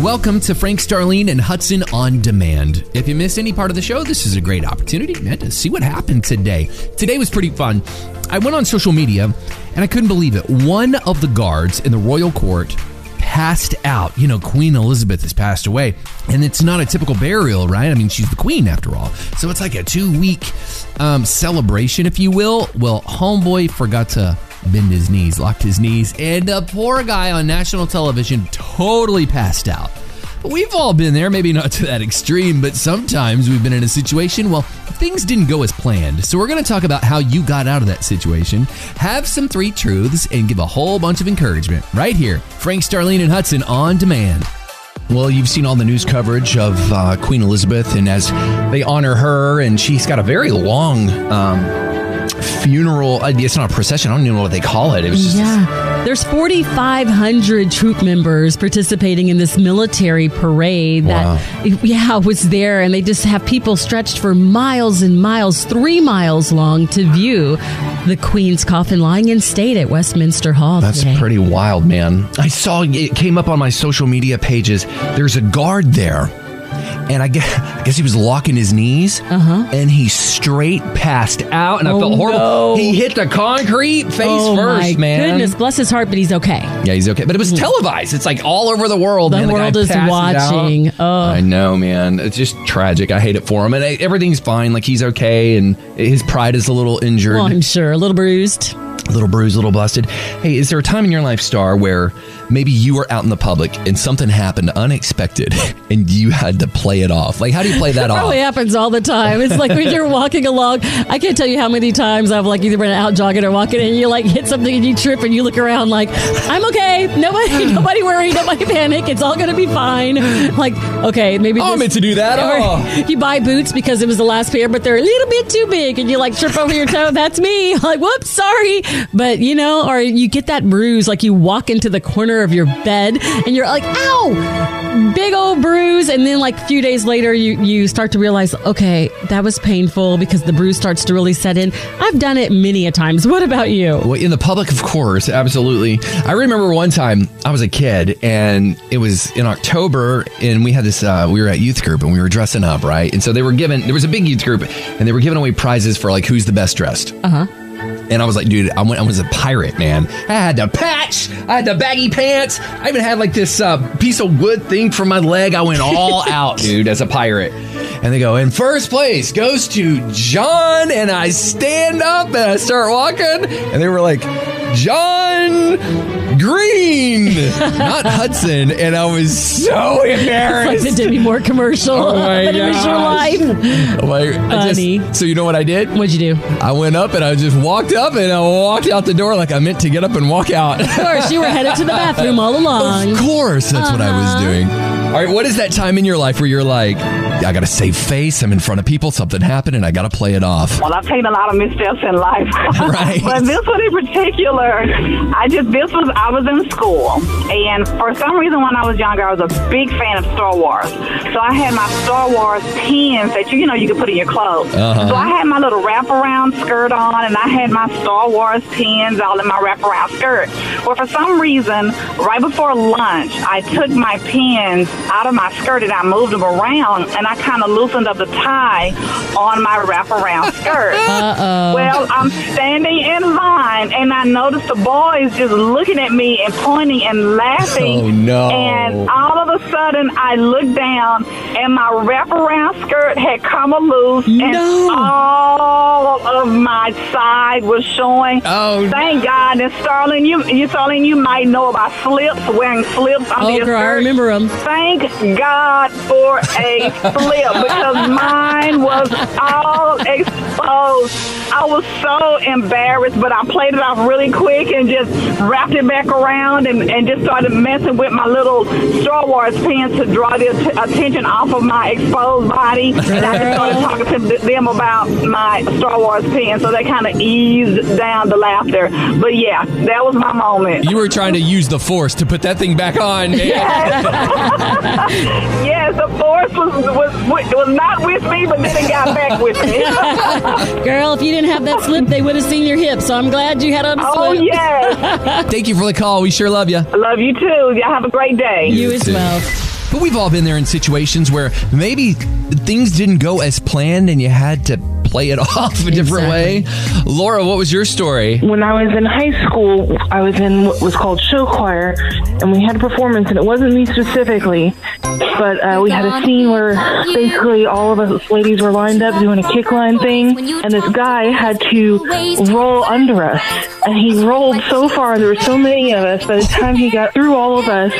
Welcome to Frank, Starlene, and Hudson on Demand. If you missed any part of the show, this is a great opportunity, man, to see what happened today. Today was pretty fun. I went on social media and I couldn't believe it. One of the guards in the royal court passed out. You know, Queen Elizabeth has passed away, and it's not a typical burial, right? I mean, she's the queen after all. So it's like a two week um, celebration, if you will. Well, Homeboy forgot to bend his knees, locked his knees, and the poor guy on national television totally passed out. We've all been there, maybe not to that extreme, but sometimes we've been in a situation, well, things didn't go as planned. So we're going to talk about how you got out of that situation, have some three truths, and give a whole bunch of encouragement right here. Frank, Starlene, and Hudson on demand. Well, you've seen all the news coverage of uh, Queen Elizabeth, and as they honor her, and she's got a very long um, funeral. uh, It's not a procession. I don't even know what they call it. It was just Yeah. There's 4,500 troop members participating in this military parade that, yeah, was there. And they just have people stretched for miles and miles, three miles long, to view the Queen's coffin lying in state at Westminster Hall. That's today. pretty wild, man. I saw it came up on my social media pages. There's a guard there. And I guess, I guess he was locking his knees, uh-huh. and he straight passed out, and I Oh, felt horrible. no. He hit the concrete face oh, first, my man. Goodness, bless his heart, but he's okay. Yeah, he's okay, but it was televised. It's like all over the world. The man. world is watching. Oh. I know, man. It's just tragic. I hate it for him, and uh, everything's fine. Like he's okay, and his pride is a little injured. Well, I'm sure. A little bruised. Little bruised, a little busted. Hey, is there a time in your life, Star, where maybe you were out in the public and something happened unexpected and you had to play it off? Like, how do you play that off? Probably happens all the time. It's like when you're walking along. I can't tell you how many times I've like either been out jogging or walking, and you like hit something and you trip and you look around like, I'm okay. Nobody, nobody worry. Nobody panic. It's all gonna be fine. Like, okay, maybe. Oh, I this- meant to do that. Or Oh. You buy boots because it was the last pair, but they're a little bit too big, and you like trip over your toe. That's me. Like, whoops, sorry. But you know, or you get that bruise, like you walk into the corner of your bed, and you're like, ow, big old bruise, and then like a few days later, you you start to realize, okay, that was painful because the bruise starts to really set in. I've done it many a times. What about you? Well, in the public, of course, absolutely. I remember one time I was a kid, and it was in October, and we had this. Uh, we were at youth group, and we were dressing up, right? And so they were given. There was a big youth group, and they were giving away prizes for like who's the best dressed. Uh huh. And I was like, dude, I, went, I was a pirate, man. I had the patch, I had the baggy pants, I even had like this uh, piece of wood thing for my leg. I went all out, dude, as a pirate. And they go, in first place goes to John. And I stand up and I start walking. And they were like, John Green, not Hudson. And I was so It's like embarrassed. the Demi Moore commercial, Oh my but it was your gosh. life. I'm like, I just- so you know what I did? What'd you do? I went up and I just walked up and I walked out the door like I meant to get up and walk out. Of course, you were headed to the bathroom all along. Of course, that's what I was Uh-huh. doing. All right, what is that time in your life where you're like, I got to save face, I'm in front of people, something happened, and I got to play it off? Well, I've taken a lot of missteps in life. Right. but this one in particular, I just, this was, I was in school. And for some reason, when I was younger, I was a big fan of Star Wars. So I had my Star Wars pins that you, you know, you could put in your clothes. Uh-huh. So I had my little wraparound skirt on, and I had my Star Wars pins all in my wraparound skirt. Well, for some reason, right before lunch, I took my pins out of my skirt and I moved them around, and I kind of loosened up the tie on my wraparound skirt. Uh-oh. Well, I'm standing in line, and I noticed the boys just looking at me and pointing and laughing. Oh, no. And all of a sudden, I looked down, and my wraparound skirt had come loose, and all of my side was showing. Oh, Thank God! And Starlene, you, you, Starlene, you might know about slips, wearing slips under Oh, your girl, I remember them. Thank God for a slip because mine was all exposed. I was so embarrassed, but I played it off really quick and just wrapped it back around and, and just started messing with my little Star Wars pants to draw the att- attention off of my exposed body. And I just started talking to them about my Star Wars pants, so they kind of eased down the laughter. But yeah, that was my moment. you were trying to use the force to put that thing back on, man. Yes, the force was, was was not with me, but then it got back with me. Girl, if you didn't have that slip, they would have seen your hips. So I'm glad you had on a oh slip. Oh yes, Thank you for the call. We sure love you. I love you too. Y'all have a great day. You as too. well. But we've all been there in situations where maybe things didn't go as planned and you had to play it off a different way. Laura, what was your story? When I was in high school, I was in what was called show choir, and we had a performance, and it wasn't me specifically, but uh, we had a scene where basically all of us ladies were lined up doing a kick line thing, and this guy had to roll under us, and he rolled so far. There were so many of us. By the time he got through all of us,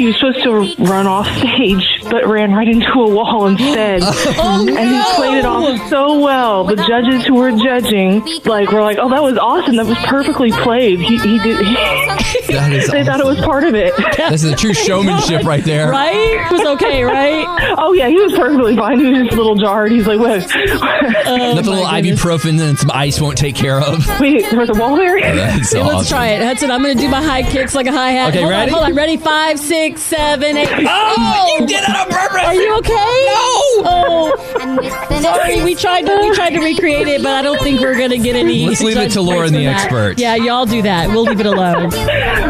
he was supposed to run off stage, but ran right into a wall instead. Oh, and he played it off so well. The judges who were judging, like, were like, "Oh, that was awesome. That was perfectly played." He, he did. That is they thought it was part of it. This is a true showmanship right there. Right? It was okay, right? Oh yeah, he was perfectly fine. He was just a little jarred. He's like, "What? Oh, Nothing a little goodness. ibuprofen and some ice won't take care of. Wait, there was a wall there." That's Okay, awesome. let's try it. Hudson, I'm going to do my high kicks like a hi hat. Okay, hold ready? On, hold on. Ready? Five, six, seven, eight. Um, oh, you did it on purpose. Are you okay? No. Oh, sorry. We tried to we tried to recreate it, but I don't think we're going to get any. Let's leave it to Laura and the for that. experts. Yeah, y'all do that. We'll leave it alone.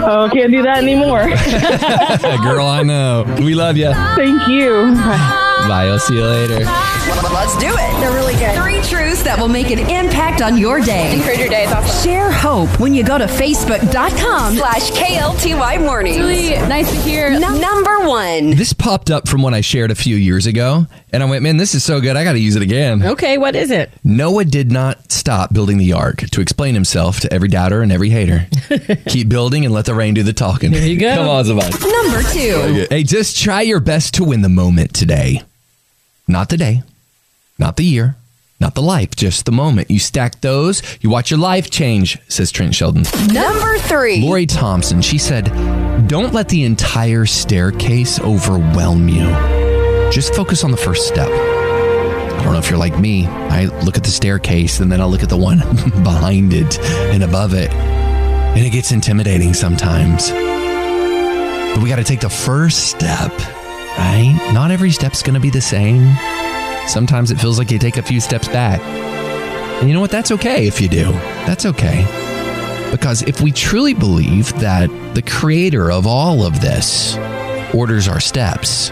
Oh, can't do that anymore. Girl, I know. We love you. Thank you. Bye. I'll see you later. Let's do it. They're really good. Three truths that will make an impact on your day. Improve your day. It's awesome. Share hope when you go to facebook.com slash KLTY mornings. Really nice to hear. Num- number one. This popped up from when I shared a few years ago, and I went, man, this is so good. I got to use it again. Okay, what is it? Noah did not stop building the ark to explain himself to every doubter and every hater. Keep building and let the rain do the talking. There you go. Come on, somebody. Number two. Hey, just try your best to win the moment today. Not the day, not the year, not the life, just the moment. You stack those, you watch your life change, says Trent Shelton. Number three. Lori Thompson, she said, Don't let the entire staircase overwhelm you. Just focus on the first step. I don't know if you're like me. I look at the staircase and then I look at the one behind it and above it. And it gets intimidating sometimes. But we got to take the first step, right? Not every step's going to be the same. Sometimes it feels like you take a few steps back. And you know what? That's okay if you do. That's okay. Because if we truly believe that the creator of all of this orders our steps,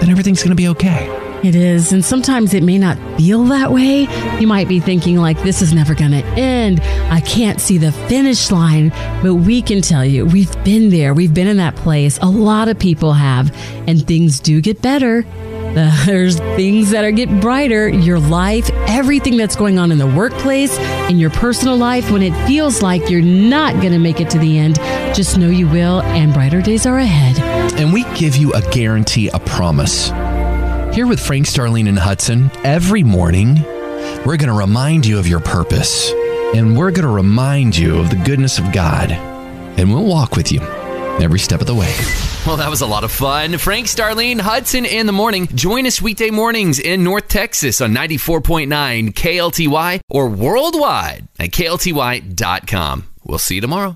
then everything's going to be okay. It is, and sometimes it may not feel that way. You might be thinking, like, this is never going to end. I can't see the finish line. But we can tell you, we've been there. We've been in that place. A lot of people have, and things do get better. There's things that are get brighter. Your life, everything that's going on in the workplace, in your personal life, when it feels like you're not going to make it to the end, just know you will, and brighter days are ahead. And we give you a guarantee, a promise. Here with Frank, Starlene, and Hudson, every morning, we're going to remind you of your purpose. And we're going to remind you of the goodness of God. And we'll walk with you every step of the way. Well, that was a lot of fun. Frank, Starlene, Hudson in the morning. Join us weekday mornings in North Texas on 94.9 KLTY or worldwide at klty.com. We'll see you tomorrow.